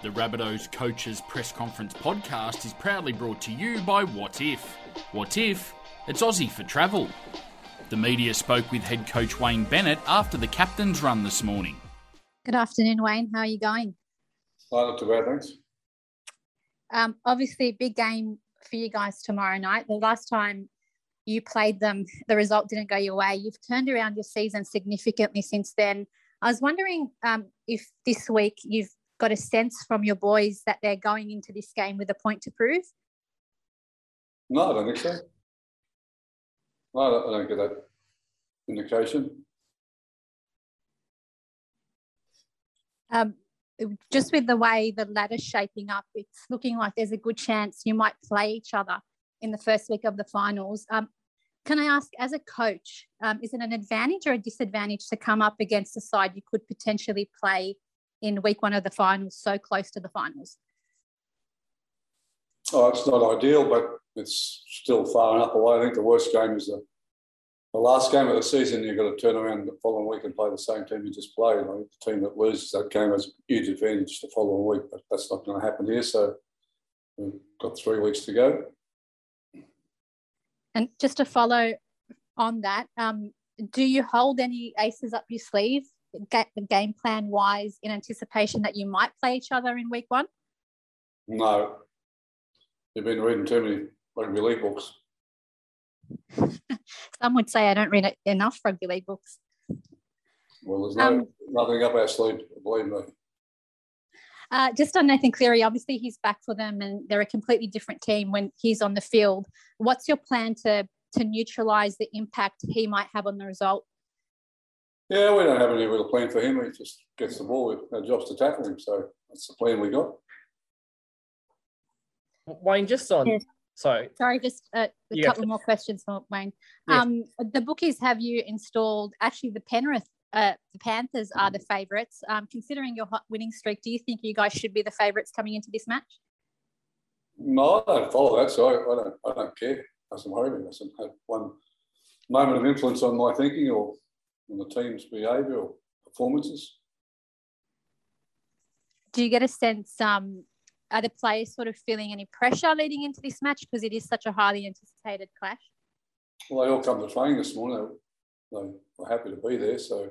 The Rabbitohs Coaches Press Conference podcast is proudly brought to you by Wotif. What If? It's Aussie for travel. The media spoke with head coach Wayne Bennett after the captain's run this morning. Good afternoon, Wayne. How are you going? Oh, not too bad, thanks. Um, obviously, a big game for you guys tomorrow night. The last time you played them, the result didn't go your way. You've turned around your season significantly since then. I was wondering um, if this week you've got a sense from your boys that they're going into this game with a point to prove? No, I don't think so. No, I don't, I don't get that indication. Um, just with the way the ladder's shaping up, it's looking like there's a good chance you might play each other in the first week of the finals. Um, can I ask, as a coach, um, is it an advantage or a disadvantage to come up against a side you could potentially play in week one of the finals, so close to the finals? Oh, it's not ideal, but it's still far enough away. I think the worst game is the, the last game of the season. You've got to turn around the following week and play the same team you just played. Think the team that loses that game has a huge advantage the following week, but that's not going to happen here. So we've got three weeks to go. And just to follow on that, um, do you hold any aces up your sleeve game plan wise in anticipation that you might play each other in week one? No. You've been reading too many rugby league books. Some would say I don't read enough rugby league books. Well, there's no, um, nothing up our sleeve, believe me. Uh, just on Nathan Cleary, obviously he's back for them and they're a completely different team when he's on the field. What's your plan to to neutralise the impact he might have on the result yeah, we don't have any real plan for him. He just gets the ball. Our job's to tackle him. So that's the plan we got. Wayne, just on. Yes. Sorry. Sorry, just uh, a couple more questions for Wayne. Yes. Um, the bookies have you installed? Actually, the Penrith, uh, the Panthers are the favourites. Um, considering your hot winning streak, do you think you guys should be the favourites coming into this match? No, I don't follow that, so I, I don't. I don't care. It doesn't worry me. It doesn't have one moment of influence on my thinking or and the team's behavioural performances. Do you get a sense, um, are the players sort of feeling any pressure leading into this match because it is such a highly anticipated clash? Well, they all come to training this morning. They were happy to be there, so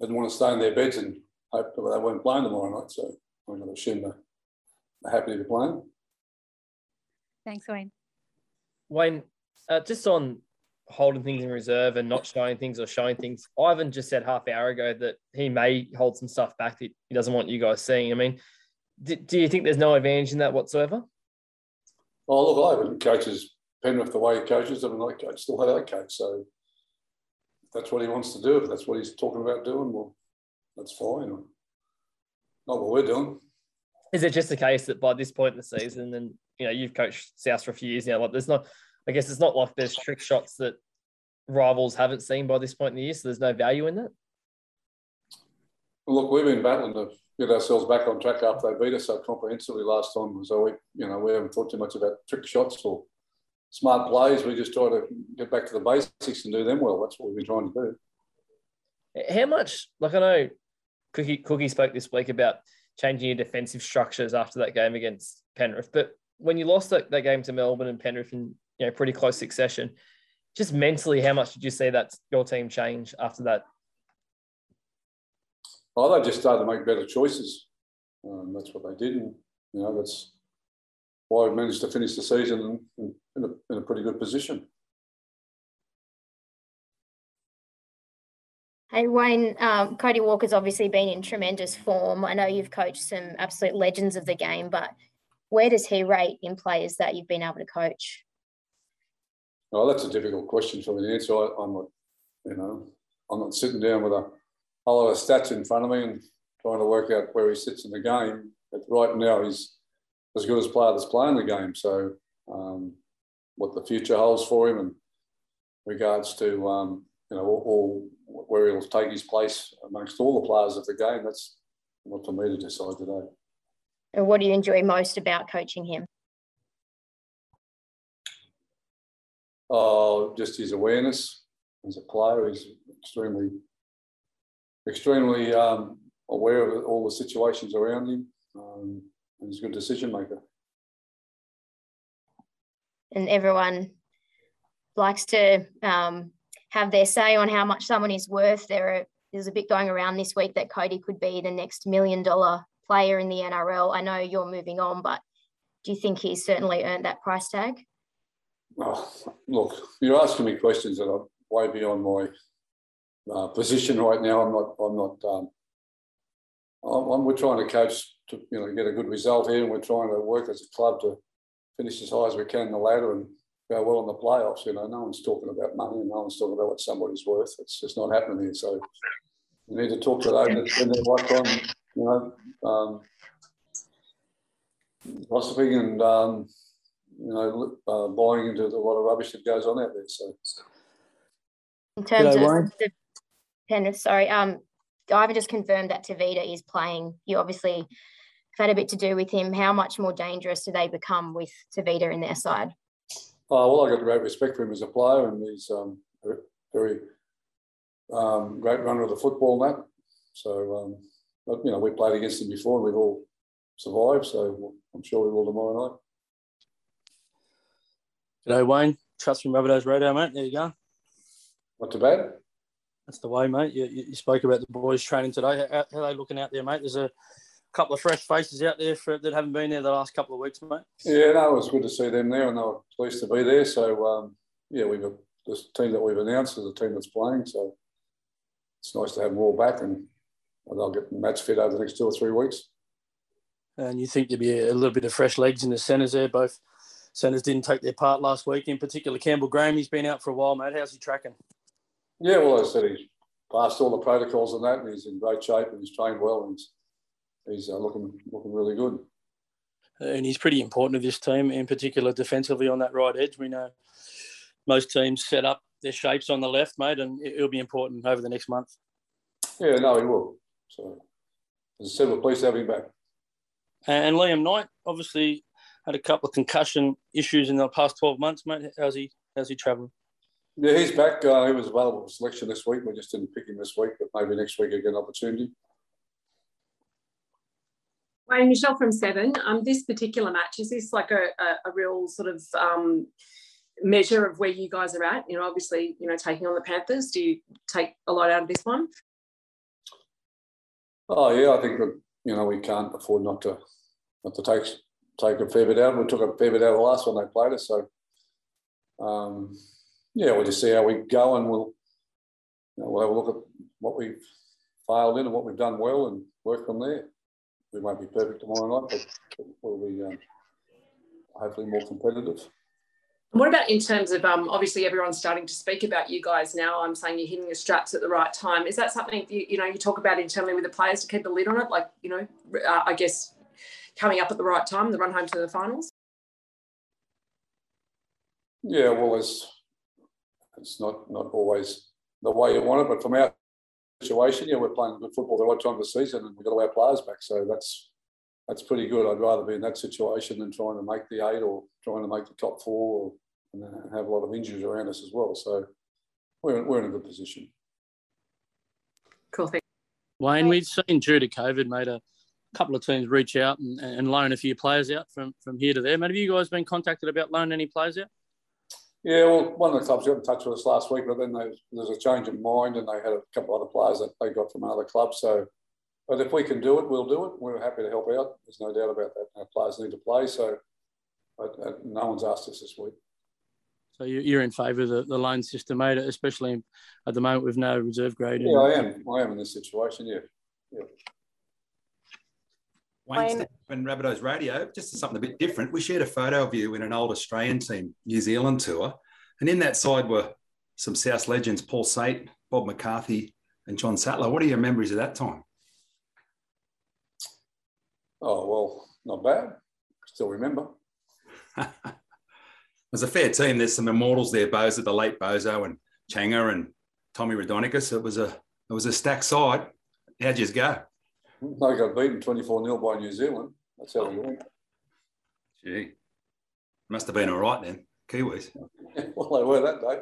they didn't want to stay in their beds and hope that they weren't playing tomorrow night. So I'm going to assume they're happy to be playing. Thanks, Wayne. Wayne, uh, just on holding things in reserve and not showing things or showing things. Ivan just said half hour ago that he may hold some stuff back that he doesn't want you guys seeing. I mean, do, do you think there's no advantage in that whatsoever? Oh, look, Ivan coaches Penrith the way he coaches them, and I coach still how I coach. So if that's what he wants to do, if that's what he's talking about doing, well, that's fine. Not what we're doing. Is it just the case that by this point in the season, and you know, you've coached South for a few years now, like there's not I guess it's not like there's trick shots that rivals haven't seen by this point in the year, so there's no value in that. Well, look, we've been battling to get ourselves back on track after they beat us so comprehensively last time. So we, you know, we haven't thought too much about trick shots or smart plays. We just try to get back to the basics and do them well. That's what we've been trying to do. How much? Like I know, Cookie Cookie spoke this week about changing your defensive structures after that game against Penrith, but when you lost that, that game to Melbourne and Penrith in you know pretty close succession. Just mentally, how much did you see that your team change after that? Oh, they just started to make better choices. Um, that's what they did, and you know that's why we managed to finish the season in, in, a, in a pretty good position. Hey Wayne, um, Cody Walker's obviously been in tremendous form. I know you've coached some absolute legends of the game, but where does he rate in players that you've been able to coach? Oh, that's a difficult question for me to answer. I, am not, you know, I'm not sitting down with a whole lot of stats in front of me and trying to work out where he sits in the game. But right now, he's as good as player that's playing the game. So, um, what the future holds for him, in regards to um, you know, all, all, where he'll take his place amongst all the players of the game, that's not for me to decide today. And what do you enjoy most about coaching him? Uh, just his awareness as a player. He's extremely, extremely um, aware of all the situations around him. Um, and he's a good decision maker. And everyone likes to um, have their say on how much someone is worth. There are, there's a bit going around this week that Cody could be the next million dollar player in the NRL. I know you're moving on, but do you think he's certainly earned that price tag? Oh, look, you're asking me questions that are way beyond my uh, position right now. I'm not. I'm not. Um, I'm, I'm, we're trying to coach to you know get a good result here, and we're trying to work as a club to finish as high as we can in the ladder and go well in the playoffs. You know, no one's talking about money, and no one's talking about what somebody's worth. It's just not happening here. So we need to talk to those in their right time. You know, um, gossiping and um, you know uh, buying into a lot of rubbish that goes on out there. So in terms of the Penrith, sorry, um, Ivan just confirmed that Tevita is playing. You obviously have had a bit to do with him. How much more dangerous do they become with Tevita in their side? Oh, well, I got great respect for him as a player, and he's um, very um, great runner of the football and that. So, um, but, you know, we played against him before, and we've all survived. So I'm sure we will tomorrow night. G'day, Wayne. Trust from Rabbitohs Radio, mate. There you go. Not too bad. That's the way, mate. You, you spoke about the boys training today. How, how, are they looking out there, mate? There's a couple of fresh faces out there for, that haven't been there the last couple of weeks, mate. Yeah, no, it was good to see them there, and they were pleased to be there. So, um, yeah, we've this team that we've announced is a team that's playing. So it's nice to have them all back, and they'll get match fit over the next two or three weeks. And you think there'd be a little bit of fresh legs in the centres there? Both centres didn't take their part last week. In particular, Campbell Graham, he's been out for a while, mate. How's he tracking? Yeah, well, I said he's passed all the protocols and that, and he's in great shape and he's trained well and he's, he's uh, looking looking really good. And he's pretty important to this team, in particular defensively on that right edge. We know most teams set up their shapes on the left, mate, and it'll be important over the next month. Yeah, no, he will. So, as I said, we're pleased to have him back. And Liam Knight obviously had a couple of concussion issues in the past 12 months, mate. How's he, how's he travelling? Yeah, he's back. Uh, he was available for selection this week. We just didn't pick him this week, but maybe next week he'll get an opportunity. Wayne Michelle from Seven. Um, this particular match is this like a, a, a real sort of um, measure of where you guys are at? You know, obviously, you know, taking on the Panthers. Do you take a lot out of this one? Oh yeah, I think that you know we can't afford not to not to take take a fair bit out. We took a fair bit out of the last one they played us, so. Um, yeah, we'll just see how we go, and we'll you know, we'll have a look at what we've failed in and what we've done well, and work from there. We won't be perfect tomorrow night, but we'll be um, hopefully more competitive. What about in terms of um, obviously everyone's starting to speak about you guys now? I'm saying you're hitting the straps at the right time. Is that something you, you know you talk about internally with the players to keep a lid on it? Like you know, uh, I guess coming up at the right time, the run home to the finals. Yeah, well, it's it's not not always the way you want it, but from our situation, yeah, we're playing good football the right time of the season, and we've got all our players back, so that's that's pretty good. I'd rather be in that situation than trying to make the eight or trying to make the top four, or, and have a lot of injuries around us as well. So we're we're in a good position. Cool thing. Wayne, we've seen due to COVID, made a couple of teams reach out and, and loan a few players out from, from here to there. Mate, have you guys been contacted about loaning any players out? Yeah, well, one of the clubs got in touch with us last week, but then they, there's a change of mind, and they had a couple of other players that they got from other clubs. So, but if we can do it, we'll do it. We're happy to help out. There's no doubt about that. Our players need to play, so but, uh, no one's asked us this week. So you're in favour of the, the loan system, mate, especially at the moment with no reserve grade. Yeah, I am. I am in this situation. Yeah. yeah. Wayne, Wayne Rabbitohs Radio, just something a bit different. We shared a photo of you in an old Australian team, New Zealand tour. And in that side were some South legends, Paul Sait, Bob McCarthy, and John Sattler. What are your memories of that time? Oh, well, not bad. Still remember. it was a fair team. There's some immortals there, Bozo, the late Bozo and Changa and Tommy Raudonikis. It was a it was a stacked side. How'd you go? They got beaten 24 0 by New Zealand. That's how we went. Gee, must have been all right then, Kiwis. well, they were that day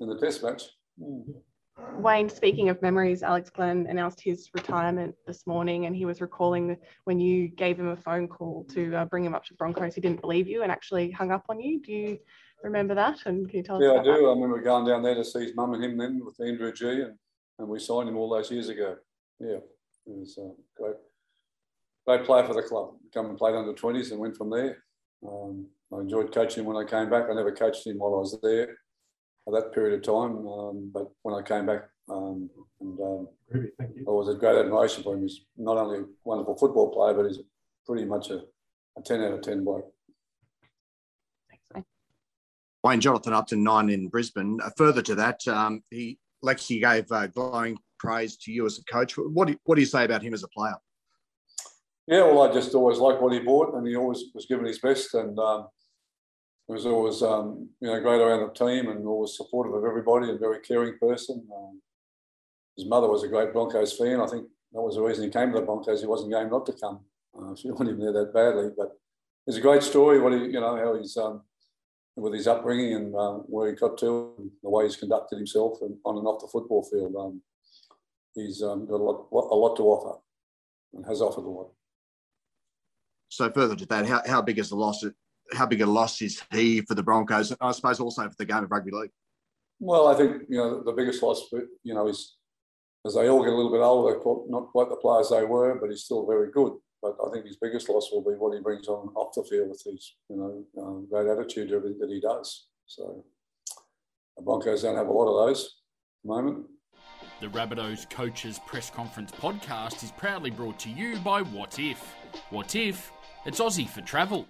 in the test match. Wayne, speaking of memories, Alex Glenn announced his retirement this morning, and he was recalling when you gave him a phone call to uh, bring him up to Broncos. He didn't believe you and actually hung up on you. Do you remember that? And can you tell yeah, us? Yeah, I do. That? I remember going down there to see his mum and him then with Andrew G, and, and we signed him all those years ago. Yeah, it was uh, great. Great player for the club. Come and played under 20s and went from there. Um, I enjoyed coaching him when I came back. I never coached him while I was there for that period of time. Um, but when I came back, um, and um, I was a great admiration for him. He's not only a wonderful football player, but he's pretty much a, a 10 out of 10 bloke. Wayne Jonathan Upton, nine in Brisbane. Uh, further to that, um, he Lexi gave uh, glowing praise to you as a coach. What do, what do you say about him as a player? Yeah, well, I just always liked what he brought, and he always was giving his best, and um, was always um, you know great around the team, and always supportive of everybody, and very caring person. Um, his mother was a great Broncos fan. I think that was the reason he came to the Broncos. He wasn't game not to come. Uh, she wanted him there that badly, but it's a great story. What he, you know, how he's um, with his upbringing and um, where he got to, and the way he's conducted himself and on and off the football field. Um, he's um, got a lot, a lot to offer, and has offered a lot. So further to that, how, how big is the loss? How big a loss is he for the Broncos? And I suppose also for the game of rugby league. Well, I think you know the biggest loss, you know, is as they all get a little bit older, not quite the players they were, but he's still very good. But I think his biggest loss will be what he brings on off the field with his, you know, um, great attitude to everything that he does. So the Broncos don't have a lot of those at the moment. The Rabbitohs Coaches Press Conference podcast is proudly brought to you by Wotif. What If? It's Aussie for travel.